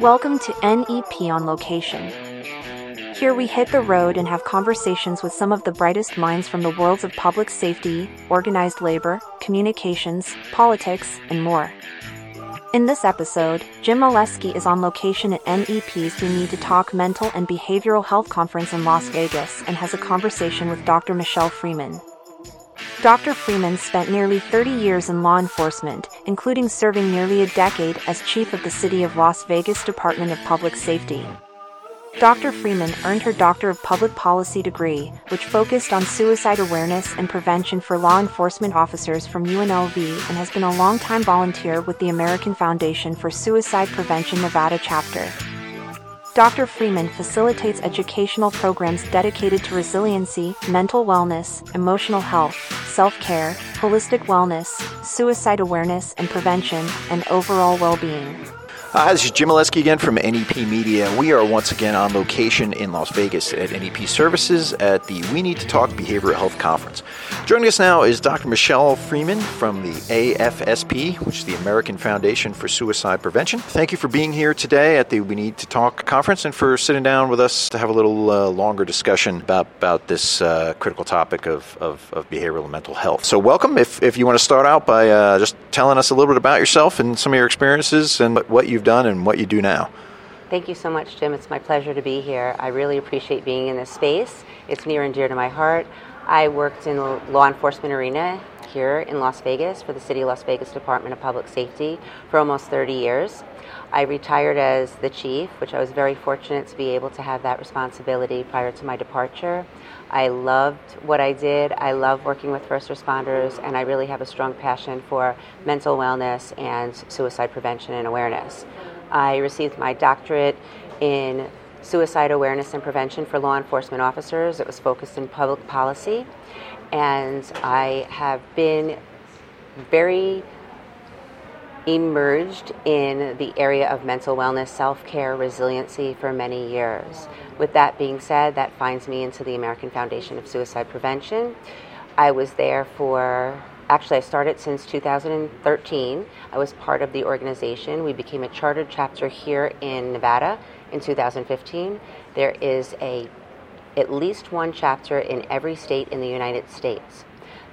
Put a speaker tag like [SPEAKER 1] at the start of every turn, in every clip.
[SPEAKER 1] Welcome to NEP on location. Here we hit the road and have conversations with some of the brightest minds from the worlds of public safety, organized labor, communications, politics, and more. In this episode, Jim Aleski is on location at NEP's We Need to Talk Mental and Behavioral Health Conference in Las Vegas and has a conversation with Dr. Michele Freeman. Dr. Freeman spent nearly 30 years in law enforcement, including serving nearly a decade as chief of the City of Las Vegas Department of Public Safety. Dr. Freeman earned her Doctor of Public Policy degree, which focused on suicide awareness and prevention for law enforcement officers from UNLV and has been a longtime volunteer with the American Foundation for Suicide Prevention Nevada chapter. Dr. Freeman facilitates educational programs dedicated to resiliency, mental wellness, emotional health, self care, holistic wellness, suicide awareness and prevention, and overall well being.
[SPEAKER 2] Hi, this is Jim Aleski again from NEP Media. We are once again on location in Las Vegas at NEP Services at the We Need to Talk Behavioral Health Conference. Joining us now is Dr. Michele Freeman from the AFSP, which is the American Foundation for Suicide Prevention. Thank you for being here today at the We Need to Talk conference and for sitting down with us to have a little uh, longer discussion about, about this uh, critical topic of, of, of, behavioral and mental health. So, welcome. If, if you want to start out by uh, just telling us a little bit about yourself and some of your experiences and what you've done and what you do now.
[SPEAKER 3] Thank you so much, Jim. It's my pleasure to be here. I really appreciate being in this space. It's near and dear to my heart. I worked in the law enforcement arena here in Las Vegas for the City of Las Vegas Department of Public Safety for almost 30 years. I retired as the chief, which I was very fortunate to be able to have that responsibility prior to my departure. I loved what I did. I love working with first responders, and I really have a strong passion for mental wellness and suicide prevention and awareness. I received my doctorate in suicide awareness and prevention for law enforcement officers. It was focused in public policy, and I have been very emerged in the area of mental wellness, self care, resiliency for many years. With that being said, that finds me into the American Foundation of Suicide Prevention. I was there for actually, I started since 2013. I was part of the organization. We became a chartered chapter here in Nevada in 2015. There is a at least one chapter in every state in the United States.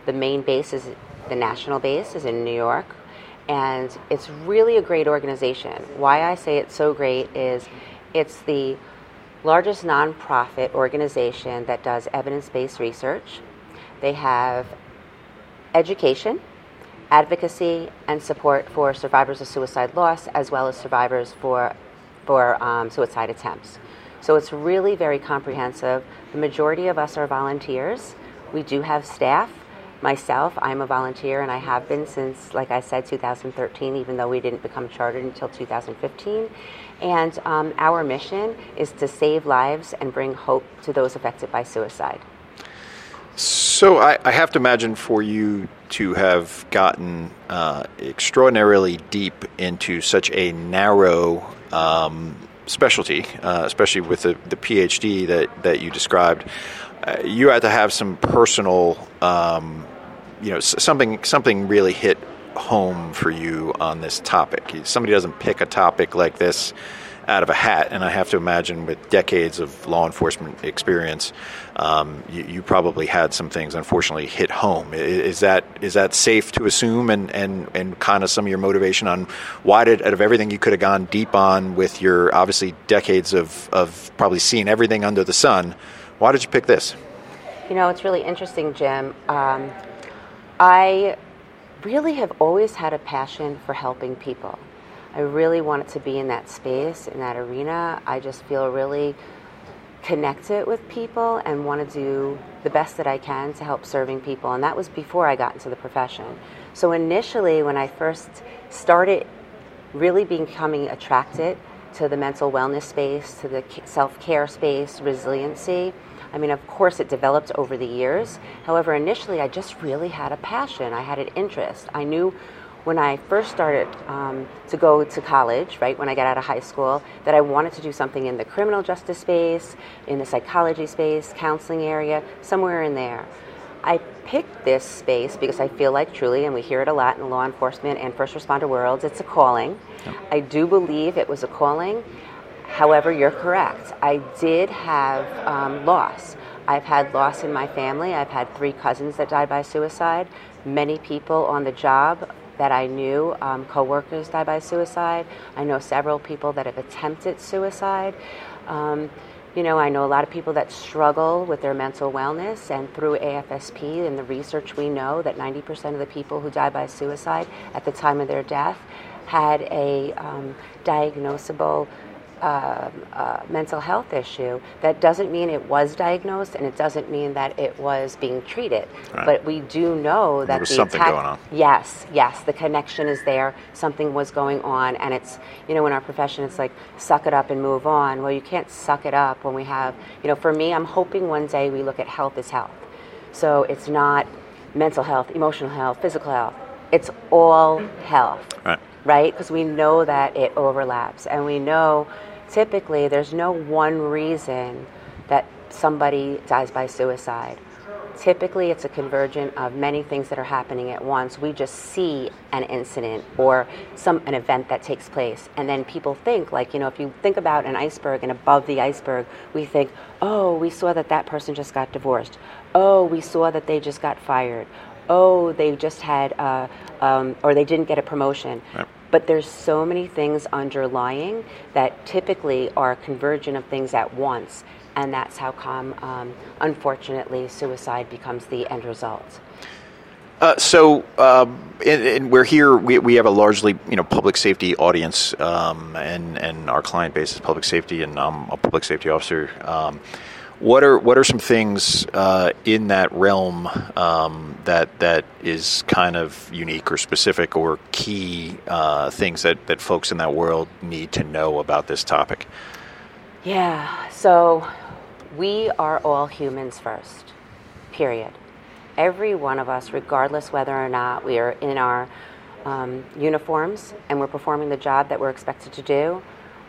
[SPEAKER 3] The main base is the national base is in New York, and it's really a great organization. Why I say it's so great is it's the largest nonprofit organization that does evidence based research. They have education, advocacy, and support for survivors of suicide loss as well as survivors for, for um, suicide attempts. So it's really very comprehensive. The majority of us are volunteers. We do have staff Myself, I'm a volunteer and I have been since, like I said, 2013, even though we didn't become chartered until 2015. And um, our mission is to save lives and bring hope to those affected by suicide.
[SPEAKER 2] So I, I have to imagine for you to have gotten uh, extraordinarily deep into such a narrow um, specialty, uh, especially with the, the PhD that, that you described you had to have some personal, um, you know, something something really hit home for you on this topic. Somebody doesn't pick a topic like this out of a hat, and I have to imagine with decades of law enforcement experience, um, you, you, probably had some things unfortunately hit home. Is that is that safe to assume, and and and kind of some of your motivation on why did out of everything you could have gone deep on with your obviously decades of of probably seeing everything under the sun why did you pick this?
[SPEAKER 3] You know, it's really interesting, Jim. Um, I really have always had a passion for helping people. I really wanted to be in that space, in that arena. I just feel really connected with people and want to do the best that I can to help serving people. And that was before I got into the profession. So initially, when I first started really becoming attracted to the mental wellness space, to the self care space, resiliency. I mean, of course, it developed over the years. However, initially, I just really had a passion. I had an interest. I knew when I first started um, to go to college, right, when I got out of high school, that I wanted to do something in the criminal justice space, in the psychology space, counseling area, somewhere in there. I picked this space because I feel like truly, and we hear it a lot in law enforcement and first responder worlds, it's a calling. I do believe it was a calling. However, you're correct. I did have um, loss. I've had loss in my family. I've had three cousins that died by suicide. Many people on the job that I knew, um, coworkers died by suicide. I know several people that have attempted suicide. Um, you know, I know a lot of people that struggle with their mental wellness, and through AFSP and the research, we know that 90% of the people who die by suicide at the time of their death had a um, diagnosable uh, uh, mental health issue. That doesn't mean it was diagnosed, and it doesn't mean that it was being treated.
[SPEAKER 2] Right.
[SPEAKER 3] But we do know that
[SPEAKER 2] There was
[SPEAKER 3] the
[SPEAKER 2] something
[SPEAKER 3] attack-
[SPEAKER 2] going on.
[SPEAKER 3] Yes, yes, the connection is there. Something was going on, and it's you know in our profession, it's like suck it up and move on. Well, you can't suck it up when we have you know. For me, I'm hoping one day we look at health as health. So it's not mental health, emotional health, physical health. It's all health
[SPEAKER 2] Right.
[SPEAKER 3] Right? Because we know that it overlaps, and we know typically there's no one reason that somebody dies by suicide. Typically, it's a convergent of many things that are happening at once. We just see an incident or some an event that takes place, and then people think like you know if you think about an iceberg and above the iceberg, we think, oh, we saw that that person just got divorced. Oh, we saw that they just got fired. Oh, they just had, uh, um, or they didn't get a promotion. But there's so many things underlying that typically are a convergence of things at once, and that's how come, um, unfortunately, suicide becomes the end result.
[SPEAKER 2] Uh, so, um, and, and we're here. We, we have a largely, you know, public safety audience, um, and and our client base is public safety, and I'm a public safety officer. What are what are some things uh, in that realm um, that that is kind of unique or specific or key uh, things that that folks in that world need to know about this topic?
[SPEAKER 3] Yeah, so we are all humans first, period. Every one of us, regardless whether or not we are in our um, uniforms and we're performing the job that we're expected to do,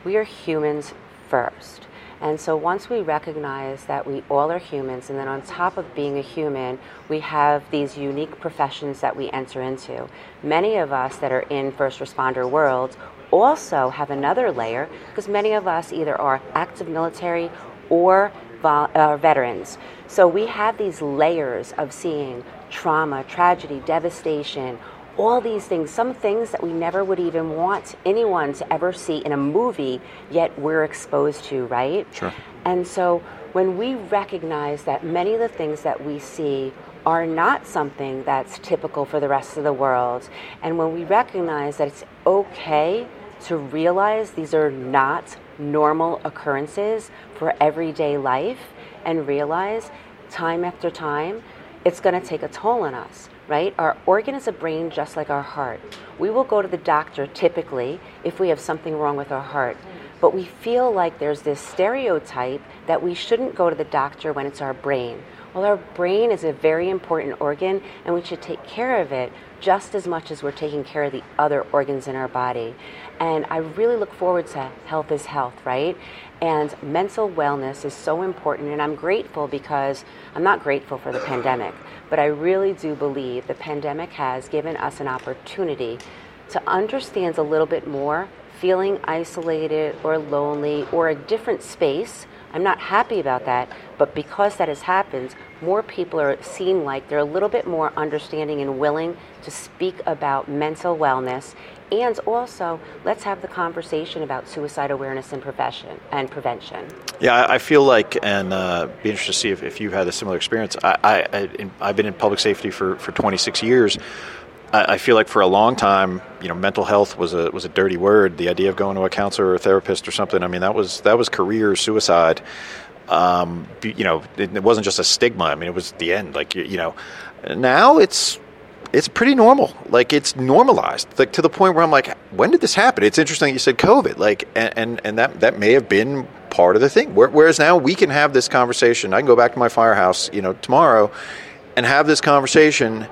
[SPEAKER 3] we are humans first. And so once we recognize that we all are humans, and then on top of being a human, we have these unique professions that we enter into. Many of us that are in first responder worlds also have another layer because many of us either are active military or vol- uh, veterans. So we have these layers of seeing trauma, tragedy, devastation, all these things, some things that we never would even want anyone to ever see in a movie, yet we're exposed to, right?
[SPEAKER 2] Sure.
[SPEAKER 3] And so when we recognize that many of the things that we see are not something that's typical for the rest of the world, and when we recognize that it's okay to realize these are not normal occurrences for everyday life, and realize time after time it's going to take a toll on us, right? Our organ is a brain just like our heart. We will go to the doctor typically if we have something wrong with our heart. But we feel like there's this stereotype that we shouldn't go to the doctor when it's our brain. Well, our brain is a very important organ and we should take care of it just as much as we're taking care of the other organs in our body. And I really look forward to health is health, right? And mental wellness is so important. And I'm grateful because I'm not grateful for the pandemic, but I really do believe the pandemic has given us an opportunity to understand a little bit more feeling isolated or lonely or a different space. I'm not happy about that, but because that has happened, more people are seem like they're a little bit more understanding and willing to speak about mental wellness and also let's have the conversation about suicide awareness and prevention and prevention.
[SPEAKER 2] Yeah, I feel like, and uh, be interested to see if, if you've had a similar experience. I, I, i've been in public safety for, for 26 years. I, I feel like for a long time, you know, mental health was a was a dirty word. The idea of going to a counselor or a therapist or something. I mean, that was that was career suicide. Um, you know, it, it wasn't just a stigma. I mean, it was the end. Like you, you know, now it's it's pretty normal. Like it's normalized, like to the point where I'm like, when did this happen? It's interesting that you said COVID, like, and and, and that that may have been part of the thing. Whereas now we can have this conversation. I can go back to my firehouse, you know, tomorrow, and have this conversation.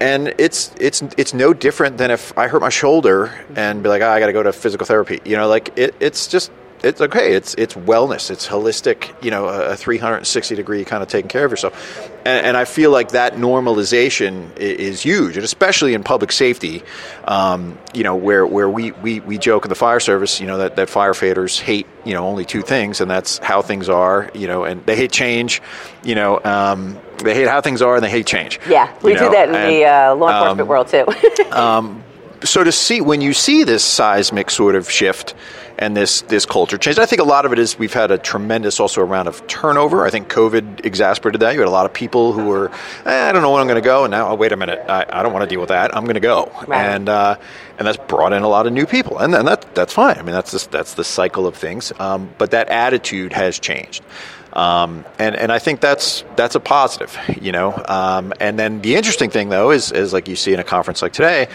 [SPEAKER 2] And it's it's it's no different than if I hurt my shoulder and be like, oh, I got to go to physical therapy. You know, like it, it's just it's okay. It's it's wellness. It's holistic. You know, a 360 degree kind of taking care of yourself. And, and I feel like that normalization is, huge, and especially in public safety. Um, you know, where where we, we we joke in the fire service. You know that that firefighters hate you know only two things, and that's how things are. You know, and they hate change. You know, um, they hate how things are, and they hate change.
[SPEAKER 3] Yeah, we do know? that in and, the uh, law enforcement um, world too.
[SPEAKER 2] so to see when you see this seismic sort of shift and this this culture change. I think a lot of it is we've had a tremendous also amount of turnover. I think COVID exacerbated that. You had a lot of people who were, eh, I don't know when I'm going to go, and now oh, wait a minute, I, I don't want to deal with that. I'm going to go, right. and uh, and that's brought in a lot of new people, and, and that that's fine. I mean that's just, that's the cycle of things. Um, but that attitude has changed. Um, and and I think that's that's a positive, you know. Um, and then the interesting thing though is is like you see in a conference like today,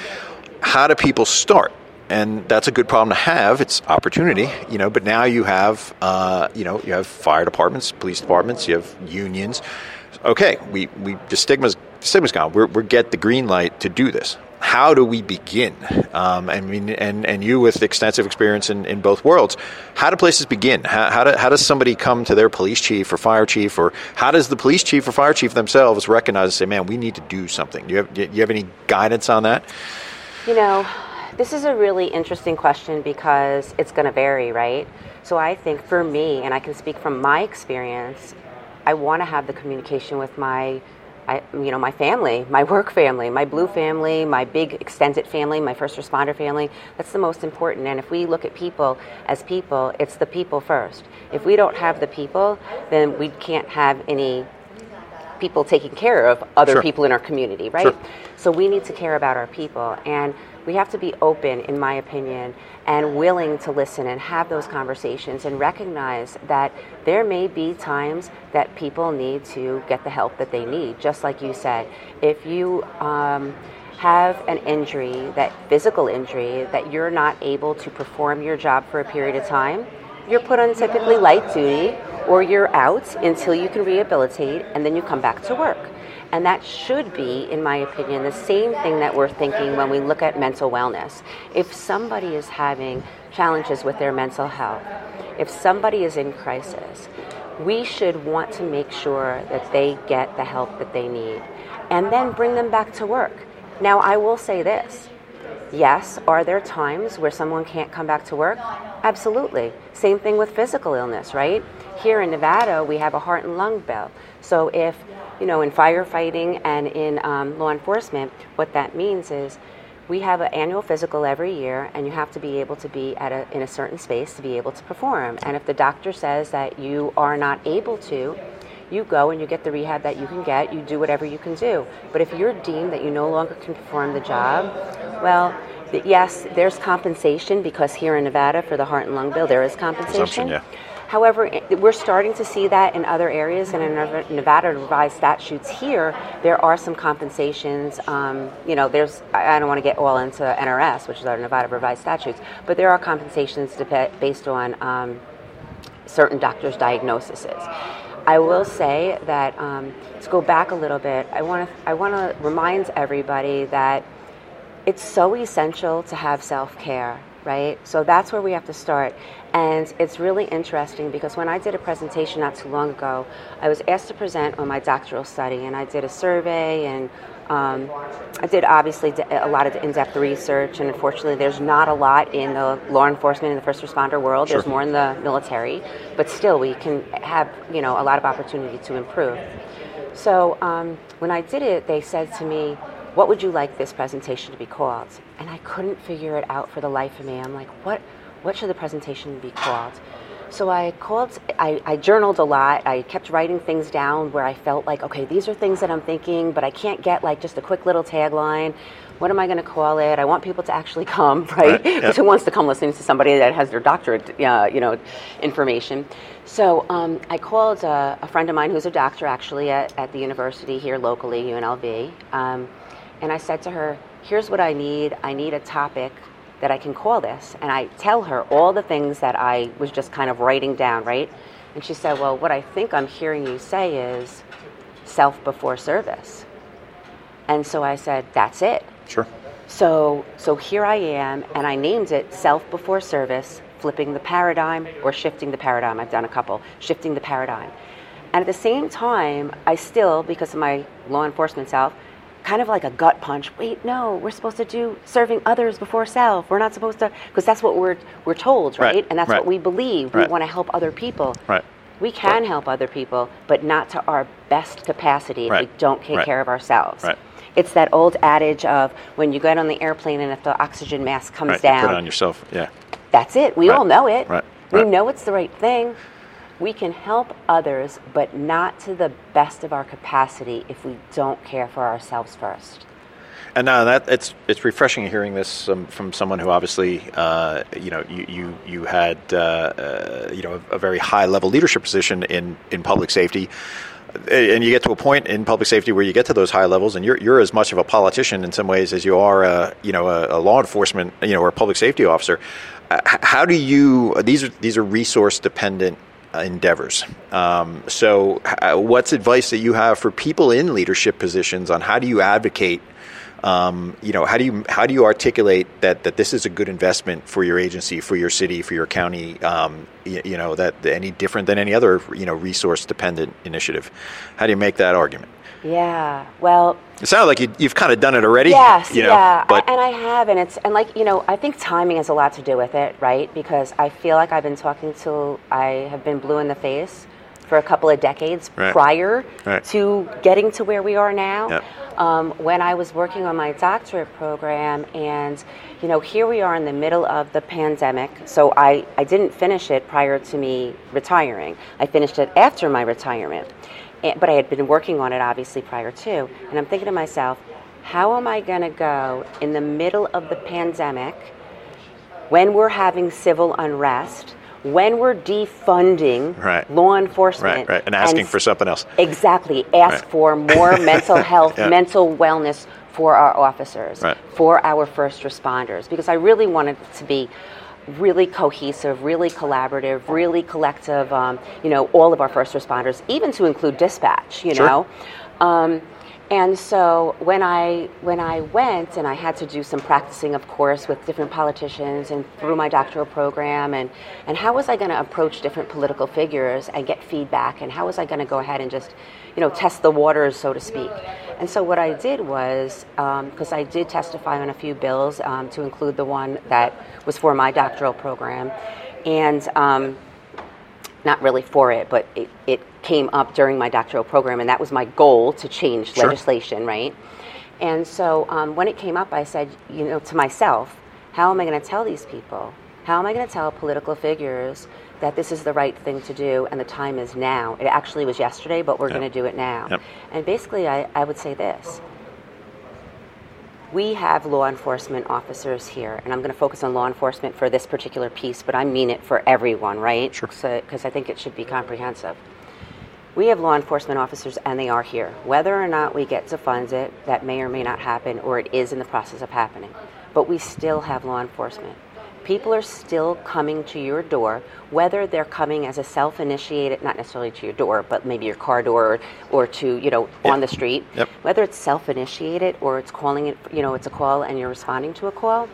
[SPEAKER 2] how do people start? and that's a good problem to have. It's opportunity, you know. But now you have, uh, you know, you have fire departments, police departments, you have unions. Okay, we, we the stigma's the stigma's gone. We're we get the green light to do this. How do we begin? Um, I mean, and, and you with extensive experience in, in both worlds, how do places begin? How, how, do, how does somebody come to their police chief or fire chief, or how does the police chief or fire chief themselves recognize and say, "Man, we need to do something"? Do you have do you have any guidance on that?
[SPEAKER 3] You know, this is a really interesting question because it's going to vary, right? So I think for me, and I can speak from my experience, I want to have the communication with my I, you know, my family, my work family, my blue family, my big extended family, my first responder family. That's the most important. And if we look at people as people, it's the people first. If we don't have the people, then we can't have any people taking care of other sure. people in our community, right? Sure. So we need to care about our people. And we have to be open, in my opinion, and willing to listen and have those conversations and recognize that there may be times that people need to get the help that they need. Just like you said, if you um, have an injury, that physical injury, that you're not able to perform your job for a period of time, you're put on typically light duty or you're out until you can rehabilitate and then you come back to work. And that should be, in my opinion, the same thing that we're thinking when we look at mental wellness. If somebody is having challenges with their mental health, if somebody is in crisis, we should want to make sure that they get the help that they need and then bring them back to work. Now, I will say this yes, are there times where someone can't come back to work? Absolutely. Same thing with physical illness, right? Here in Nevada, we have a heart and lung bill. So if you know, in firefighting and in um, law enforcement, what that means is we have an annual physical every year, and you have to be able to be at a, in a certain space to be able to perform. And if the doctor says that you are not able to, you go and you get the rehab that you can get, you do whatever you can do. But if you're deemed that you no longer can perform the job, well, yes, there's compensation because here in Nevada for the heart and lung bill, there is compensation.
[SPEAKER 2] Yeah.
[SPEAKER 3] However, we're starting to see that in other areas, and in Nevada revised statutes here, there are some compensations. Um, you know, there's I don't want to get all into NRS, which is our Nevada revised statutes, but there are compensations based on um, certain doctors' diagnoses. I will say that um, to go back a little bit, I want to I want to remind everybody that it's so essential to have self care right? So that's where we have to start. And it's really interesting because when I did a presentation not too long ago, I was asked to present on my doctoral study, and I did a survey and um, I did obviously a lot of in-depth research, and unfortunately, there's not a lot in the law enforcement and the first responder world. Sure. There's more in the military, but still, we can have you know a lot of opportunity to improve. So um, when I did it, they said to me, what would you like this presentation to be called? And I couldn't figure it out for the life of me. I'm like, what, what should the presentation be called? So I called, I, I, journaled a lot. I kept writing things down where I felt like, okay, these are things that I'm thinking, but I can't get like just a quick little tagline. What am I going to call it? I want people to actually come, right? Right, who wants to come listening to somebody that has their doctorate, uh, you know, information? So um, I called a, a, friend of mine who's a doctor actually at, at the university here locally, UNLV. Um, and I said to her, Here's what I need. I need a topic that I can call this. And I tell her all the things that I was just kind of writing down, right? And she said, Well, what I think I'm hearing you say is self before service. And so I said, That's it.
[SPEAKER 2] Sure.
[SPEAKER 3] So, so here I am, and I named it Self Before Service flipping the paradigm or shifting the paradigm. I've done a couple, shifting the paradigm. And at the same time, I still, because of my law enforcement self, kind of like a gut punch. Wait, no, we're supposed to do serving others before self. We're not supposed to, because that's what we're we're told, right?
[SPEAKER 2] Right,
[SPEAKER 3] And that's
[SPEAKER 2] right.
[SPEAKER 3] what we believe.
[SPEAKER 2] Right.
[SPEAKER 3] We want to help other people.
[SPEAKER 2] Right.
[SPEAKER 3] We can help other people, but not to our best capacity if we don't take care of ourselves.
[SPEAKER 2] Right.
[SPEAKER 3] It's that old adage of when you get on the airplane and if the oxygen mask comes down,
[SPEAKER 2] put it on yourself. Yeah.
[SPEAKER 3] that's it. We all know it.
[SPEAKER 2] Right.
[SPEAKER 3] We know it's the right thing. We can help others, but not to the best of our capacity if we don't care for ourselves first.
[SPEAKER 2] And now that it's it's refreshing hearing this um, from someone who obviously uh, you know you you, you had uh, uh, you know a, very high level leadership position in in public safety. And you get to a point in public safety where you get to those high levels, and you're, you're as much of a politician in some ways as you are, a, you know, a, a law enforcement, you know, or a public safety officer. Uh, how do you? These are these are resource dependent uh, endeavors. Um, so, h- what's advice that you have for people in leadership positions on how do you advocate? Um, you know, how do you how do you articulate that that this is a good investment for your agency, for your city, for your county? Um, you, you know, that any different than any other you know resource dependent initiative. How do you make that argument?
[SPEAKER 3] Yeah. Well,
[SPEAKER 2] It sounds like you, you've kind of done it already.
[SPEAKER 3] Yes,
[SPEAKER 2] you know,
[SPEAKER 3] yeah,
[SPEAKER 2] but
[SPEAKER 3] I, and I have, and it's and like you know, I think timing has a lot to do with it, right? Because I feel like I've been talking to, I have been blue in the face for a couple of decades
[SPEAKER 2] Right.
[SPEAKER 3] prior
[SPEAKER 2] Right.
[SPEAKER 3] to getting to where we are now.
[SPEAKER 2] Yep.
[SPEAKER 3] Um, when I was working on my doctorate program, and you know, here we are in the middle of the pandemic. So I, I didn't finish it prior to me retiring. I finished it after my retirement. And, but I had been working on it obviously prior to. And I'm thinking to myself, how am I going to go in the middle of the pandemic when we're having civil unrest, when we're defunding
[SPEAKER 2] Right.
[SPEAKER 3] law enforcement,
[SPEAKER 2] right, right, and asking
[SPEAKER 3] s-
[SPEAKER 2] for something else.
[SPEAKER 3] Exactly. Ask for more mental health,
[SPEAKER 2] Yeah.
[SPEAKER 3] mental wellness for our officers, for our first responders, because I really wanted it to be really cohesive, really collaborative, really collective. Um, you know, all of our first responders, even to include dispatch. You
[SPEAKER 2] Sure.
[SPEAKER 3] know. Um, and so when I when I went and I had to do some practicing, of course, with different politicians and through my doctoral program, and and how was I going to approach different political figures and get feedback, and how was I going to go ahead and just, you know, test the waters, so to speak. And so what I did was, because I did testify on a few bills, um, to include the one that was for my doctoral program, and. Um, not really for it, but it, it came up during my doctoral program, and that was my goal to change
[SPEAKER 2] Sure.
[SPEAKER 3] legislation, right? And so um, when it came up, I said, you know, to myself, how am I going to tell these people? How am I going to tell political figures that this is the right thing to do and the time is now? It actually was yesterday, but we're
[SPEAKER 2] Yep.
[SPEAKER 3] going to do it now.
[SPEAKER 2] Yep.
[SPEAKER 3] And basically, I, I would say this we have law enforcement officers here, and I'm going to focus on law enforcement for this particular piece, but I mean it for everyone, right?
[SPEAKER 2] Sure.
[SPEAKER 3] Because I think it should be comprehensive. We have law enforcement officers, and they are here. Whether or not we get to fund it, that may or may not happen, or it is in the process of happening. But we still have law enforcement. People are still coming to your door, whether they're coming as a self-initiated, not necessarily to your door, but maybe your car door, or, or to you know
[SPEAKER 2] Yeah.
[SPEAKER 3] on the street.
[SPEAKER 2] Yep.
[SPEAKER 3] Whether it's self-initiated or it's calling it, you know, it's a call and you're responding to a call.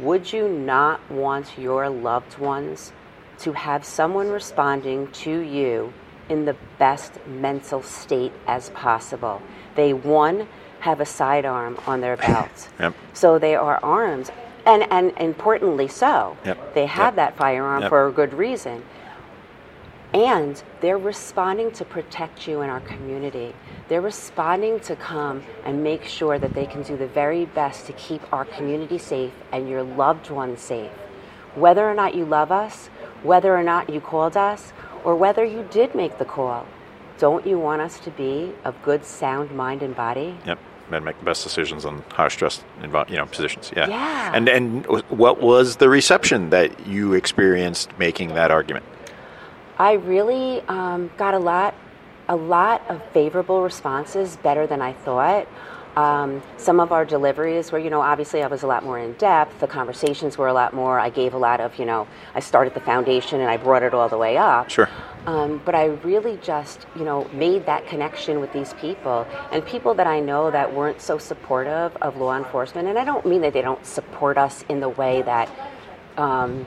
[SPEAKER 3] Would you not want your loved ones to have someone responding to you in the best mental state as possible? They, one, have a sidearm on their belt.
[SPEAKER 2] Yep.
[SPEAKER 3] So they are armed, and, and importantly so.
[SPEAKER 2] Yep.
[SPEAKER 3] They have
[SPEAKER 2] Yep.
[SPEAKER 3] that firearm
[SPEAKER 2] Yep.
[SPEAKER 3] for a good reason. And they're responding to protect you in our community. They're responding to come and make sure that they can do the very best to keep our community safe and your loved ones safe. Whether or not you love us, whether or not you called us, or whether you did make the call, don't you want us to be of good, sound mind and body?
[SPEAKER 2] Yep. And make the best decisions on high stress, envi- you know, positions. Yeah.
[SPEAKER 3] Yeah.
[SPEAKER 2] And and what was the reception that you experienced making that argument?
[SPEAKER 3] I really um, got a lot, a lot of favorable responses, better than I thought. Um, some of our deliveries were, you know, obviously I was a lot more in depth. The conversations were a lot more. I gave a lot of, you know, I started the foundation and I brought it all the way up.
[SPEAKER 2] Sure.
[SPEAKER 3] Um, but I really just, you know, made that connection with these people and people that I know that weren't so supportive of law enforcement. And I don't mean that they don't support us in the way that um,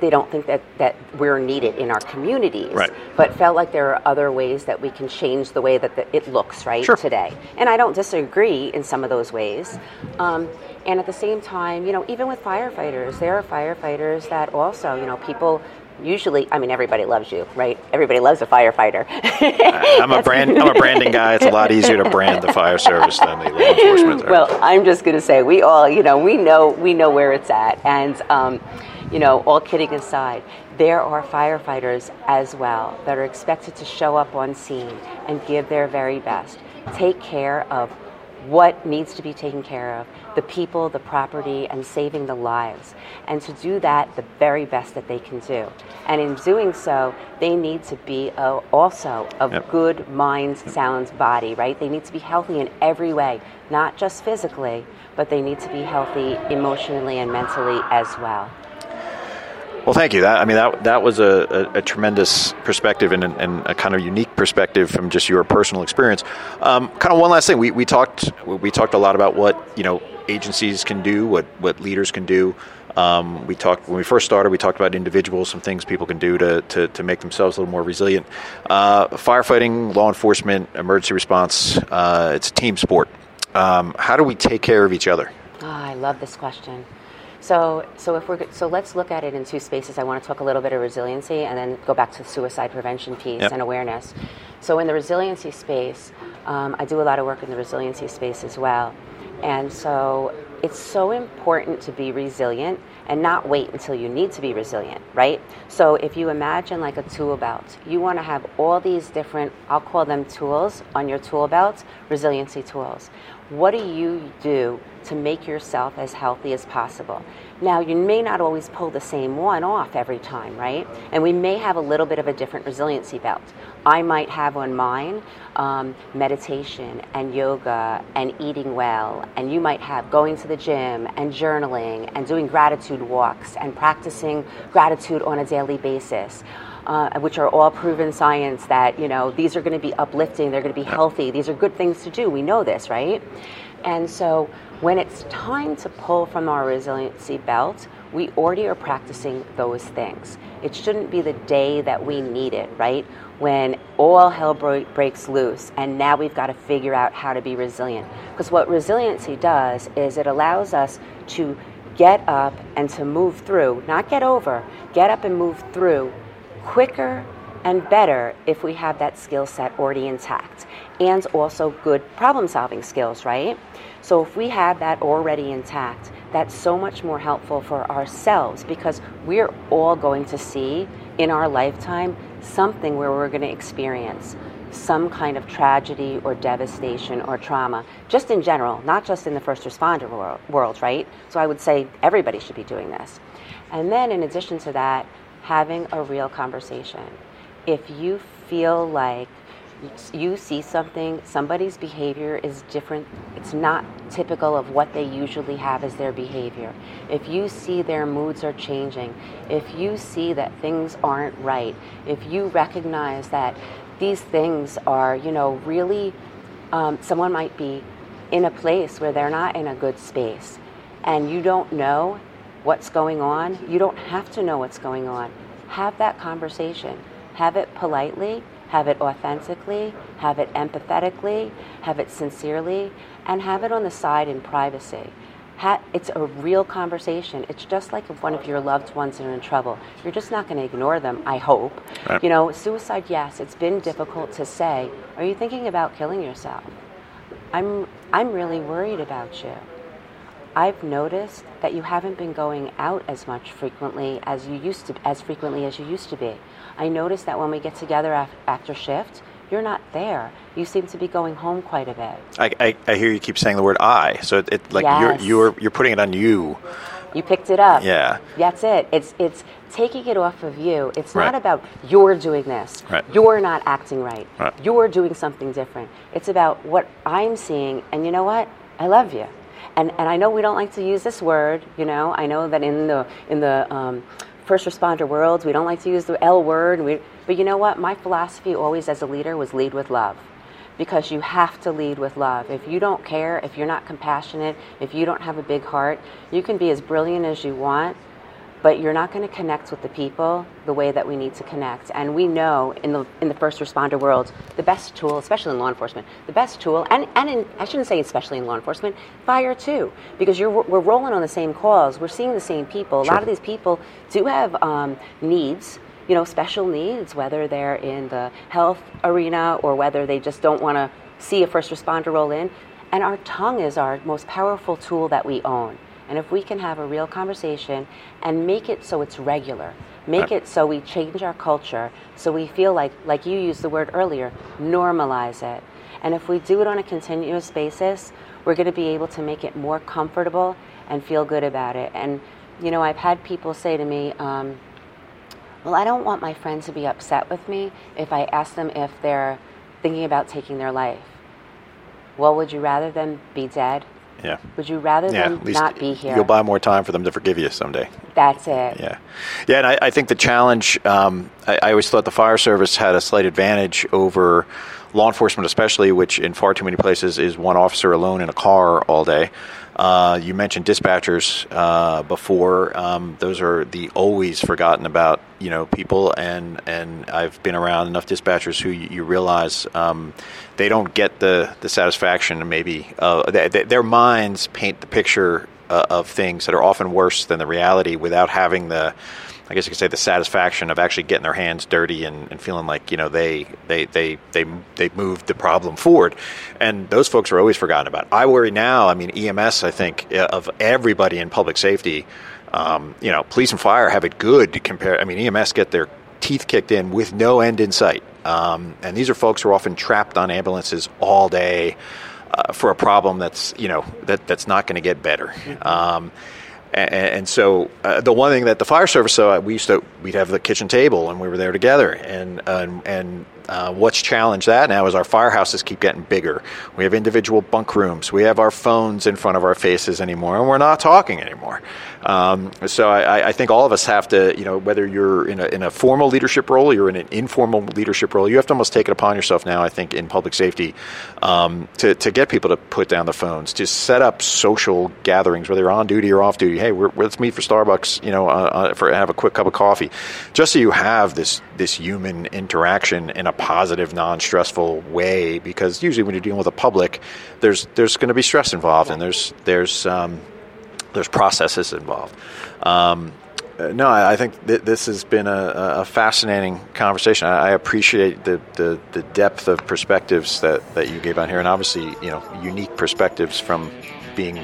[SPEAKER 3] they don't think that, that we're needed in our communities,
[SPEAKER 2] Right.
[SPEAKER 3] but felt like there are other ways that we can change the way that the, it looks right
[SPEAKER 2] Sure.
[SPEAKER 3] today. And I don't disagree in some of those ways. Um, and at the same time, you know, even with firefighters, there are firefighters that also, you know, people usually, I mean, everybody loves you, right? Everybody loves a firefighter.
[SPEAKER 2] I'm a brand. I'm a branding guy. It's a lot easier to brand the fire service than the law enforcement.
[SPEAKER 3] well, I'm just going to say we all, you know, we know we know where it's at, and um, you know, all kidding aside, there are firefighters as well that are expected to show up on scene and give their very best, take care of what needs to be taken care of, the people, the property, and saving the lives, and to do that the very best that they can do. And in doing so, they need to be uh, also of
[SPEAKER 2] Yep.
[SPEAKER 3] good mind, sound body, right? They need to be healthy in every way, not just physically, but they need to be healthy emotionally and mentally as well.
[SPEAKER 2] Well, thank you. That I mean, that that was a, a, a tremendous perspective and, and a kind of unique perspective from just your personal experience. Um, kind of one last thing. We, we talked we talked a lot about what you know agencies can do, what what leaders can do. Um, we talked when we first started. We talked about individuals, some things people can do to, to, to make themselves a little more resilient. Uh, firefighting, law enforcement, emergency response. Uh, it's a team sport. Um, how do we take care of each other?
[SPEAKER 3] Ah, I love this question. So, so if we're so, let's look at it in two spaces. I want to talk a little bit of resiliency, and then go back to the suicide prevention piece
[SPEAKER 2] Yep.
[SPEAKER 3] and awareness. So, in the resiliency space, um, I do a lot of work in the resiliency space as well, and so it's so important to be resilient and not wait until you need to be resilient, right? So, if you imagine like a tool belt, you want to have all these different, I'll call them tools on your tool belt, resiliency tools. What do you do to make yourself as healthy as possible? Now, you may not always pull the same one off every time, right? And we may have a little bit of a different resiliency belt. I might have on mine um, meditation and yoga and eating well, and you might have going to the gym and journaling and doing gratitude walks and practicing gratitude on a daily basis. Uh, which are all proven science that you know these are going to be uplifting they're going to be healthy these are good things to do we know this right? And so when it's time to pull from our resiliency belt we already are practicing those things. It shouldn't be the day that we need it right? When all hell breaks loose and now we've got to figure out how to be resilient. Because what resiliency does is it allows us to get up and to move through not get over get up and move through quicker and better if we have that skill set already intact and also good problem solving skills, right? So if we have that already intact, that's so much more helpful for ourselves because we're all going to see in our lifetime something where we're going to experience some kind of tragedy or devastation or trauma, just in general, not just in the first responder world, world, right? So I would say everybody should be doing this. And then in addition to that, having a real conversation. If you feel like you see something, somebody's behavior is different, it's not typical of what they usually have as their behavior. If you see their moods are changing, if you see that things aren't right, if you recognize that these things are, you know, really, um, someone might be in a place where they're not in a good space and you don't know what's going on, you don't have to know what's going on. Have that conversation. Have it politely, have it authentically, have it empathetically, have it sincerely, and have it on the side in privacy. Ha- it's a real conversation. It's just like if one of your loved ones are in trouble. You're just not going to ignore them, I hope.
[SPEAKER 2] Right.
[SPEAKER 3] You know, suicide, yes, it's been difficult to say. Are you thinking about killing yourself? I'm, I'm really worried about you. I've noticed that you haven't been going out as much frequently as you used to as frequently as you used to be. I noticed that when we get together after shift, you're not there. You seem to be going home quite a bit.
[SPEAKER 2] I, I, I hear you keep saying the word I. So it, it like
[SPEAKER 3] Yes.
[SPEAKER 2] you're you're you're putting it on you.
[SPEAKER 3] You picked it up.
[SPEAKER 2] Yeah.
[SPEAKER 3] That's it. It's it's taking it off of you. It's
[SPEAKER 2] Right.
[SPEAKER 3] not about you're doing this.
[SPEAKER 2] Right.
[SPEAKER 3] You're not acting right.
[SPEAKER 2] Right.
[SPEAKER 3] You're doing something different. It's about what I'm seeing and you know what? I love you. And and I know we don't like to use this word, you know. I know that in the in the um, first responder world, we don't like to use the L word. We, but you know what? My philosophy always as a leader was lead with love. Because you have to lead with love. If you don't care, if you're not compassionate, if you don't have a big heart, you can be as brilliant as you want, but you're not going to connect with the people the way that we need to connect. And we know in the in the first responder world, the best tool, especially in law enforcement, the best tool, and and in, I shouldn't say especially in law enforcement, fire too, because you're we're rolling on the same calls, we're seeing the same people. A
[SPEAKER 2] Sure.
[SPEAKER 3] lot of these people do have um, needs. You know, special needs, whether they're in the health arena or whether they just don't want to see a first responder roll in. And our tongue is our most powerful tool that we own. And if we can have a real conversation and make it so it's regular, make it so we change our culture, so we feel like, like you used the word earlier, normalize it. And if we do it on a continuous basis, we're going to be able to make it more comfortable and feel good about it. And, you know, I've had people say to me, um, well, I don't want my friends to be upset with me if I ask them if they're thinking about taking their life. Well, would you rather them be dead?
[SPEAKER 2] Yeah.
[SPEAKER 3] Would you rather
[SPEAKER 2] Yeah.
[SPEAKER 3] them not be here?
[SPEAKER 2] you'll buy more time for them to forgive you someday.
[SPEAKER 3] That's it.
[SPEAKER 2] Yeah, yeah, and I, I think the challenge. Um, I, I always thought the fire service had a slight advantage over law enforcement, especially which in far too many places is one officer alone in a car all day. Uh, you mentioned dispatchers uh, before; um, those are the always forgotten about, you know, people. And and I've been around enough dispatchers who you, you realize um, they don't get the the satisfaction. Maybe uh, th- th- their minds paint the picture uh, of things that are often worse than the reality without having the I guess you could say the satisfaction of actually getting their hands dirty and, and feeling like you know they they they they they moved the problem forward, and those folks are always forgotten about. I worry now. I mean, EMS. I think uh, of everybody in public safety. Um, you know, police and fire have it good to compare. I mean, EMS get their teeth kicked in with no end in sight, um, and these are folks who are often trapped on ambulances all day uh, for a problem that's you know that that's not going to get better. Um, and, and so uh, the one thing that the fire service so we used to we'd have the kitchen table and we were there together and and and uh, what's challenged that now is our firehouses keep getting bigger. We have individual bunk rooms. We have our phones in front of our faces anymore, and we're not talking anymore. Um, so I, I think all of us have to, you know, whether you're in a, in a formal leadership role or you're in an informal leadership role, you have to almost take it upon yourself now. I think in public safety um, to to get people to put down the phones, to set up social gatherings, whether you're on duty or off duty. Hey, we're, let's meet for Starbucks, you know, uh, uh, for have a quick cup of coffee, just so you have this this human interaction in a positive, non-stressful way. Because usually when you're dealing with a public, there's there's going to be stress involved, and there's there's um, there's processes involved. Um, no, I I think th- this has been a, a fascinating conversation. I, I appreciate the, the, the depth of perspectives that, that you gave on here, and obviously, you know, unique perspectives from being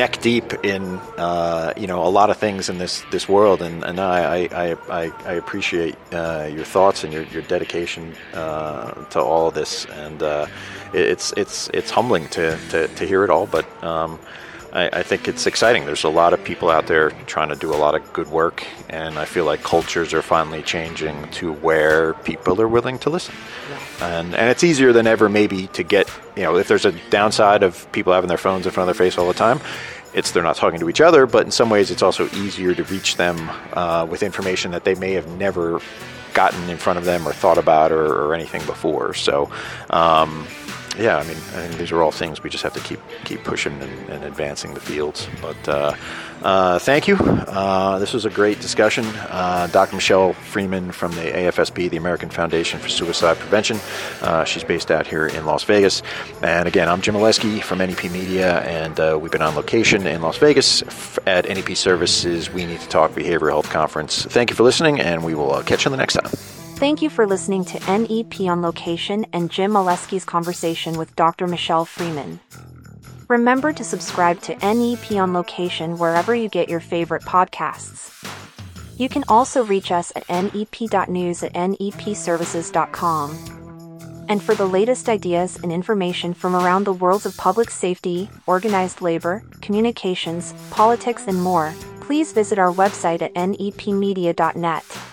[SPEAKER 2] neck deep in, uh, you know, a lot of things in this, this world. And, and I, I, I, I appreciate uh, your thoughts and your, your dedication uh, to all of this. And uh, it- it's, it's, it's humbling to, to, to hear it all, but um, I, I think it's exciting. There's a lot of people out there trying to do a lot of good work, and I feel like cultures are finally changing to where people are willing to listen. And, and it's easier than ever, maybe, to get, you know, if there's a downside of people having their phones in front of their face all the time, it's they're not talking to each other, but in some ways it's also easier to reach them uh, with information that they may have never gotten in front of them or thought about or, or anything before. So, um, yeah, I mean, I think these are all things we just have to keep keep pushing and, and advancing the fields. But uh, uh, thank you. Uh, this was a great discussion. Uh, Dr. Michele Freeman from the AFSP, the American Foundation for Suicide Prevention. Uh, she's based out here in Las Vegas. And again, I'm Jim Aleski from NEP Media, and uh, we've been on location in Las Vegas at NEP Services. We Need to Talk Behavioral Health Conference. Thank you for listening, and we will catch you the next time.
[SPEAKER 1] Thank you for listening to NEP on Location and Jim Aleski's conversation with Dr. Michele Freeman. Remember to subscribe to NEP on Location wherever you get your favorite podcasts. You can also reach us at nep.news at nepservices.com. And for the latest ideas and information from around the worlds of public safety, organized labor, communications, politics, and more, please visit our website at nepmedia.net.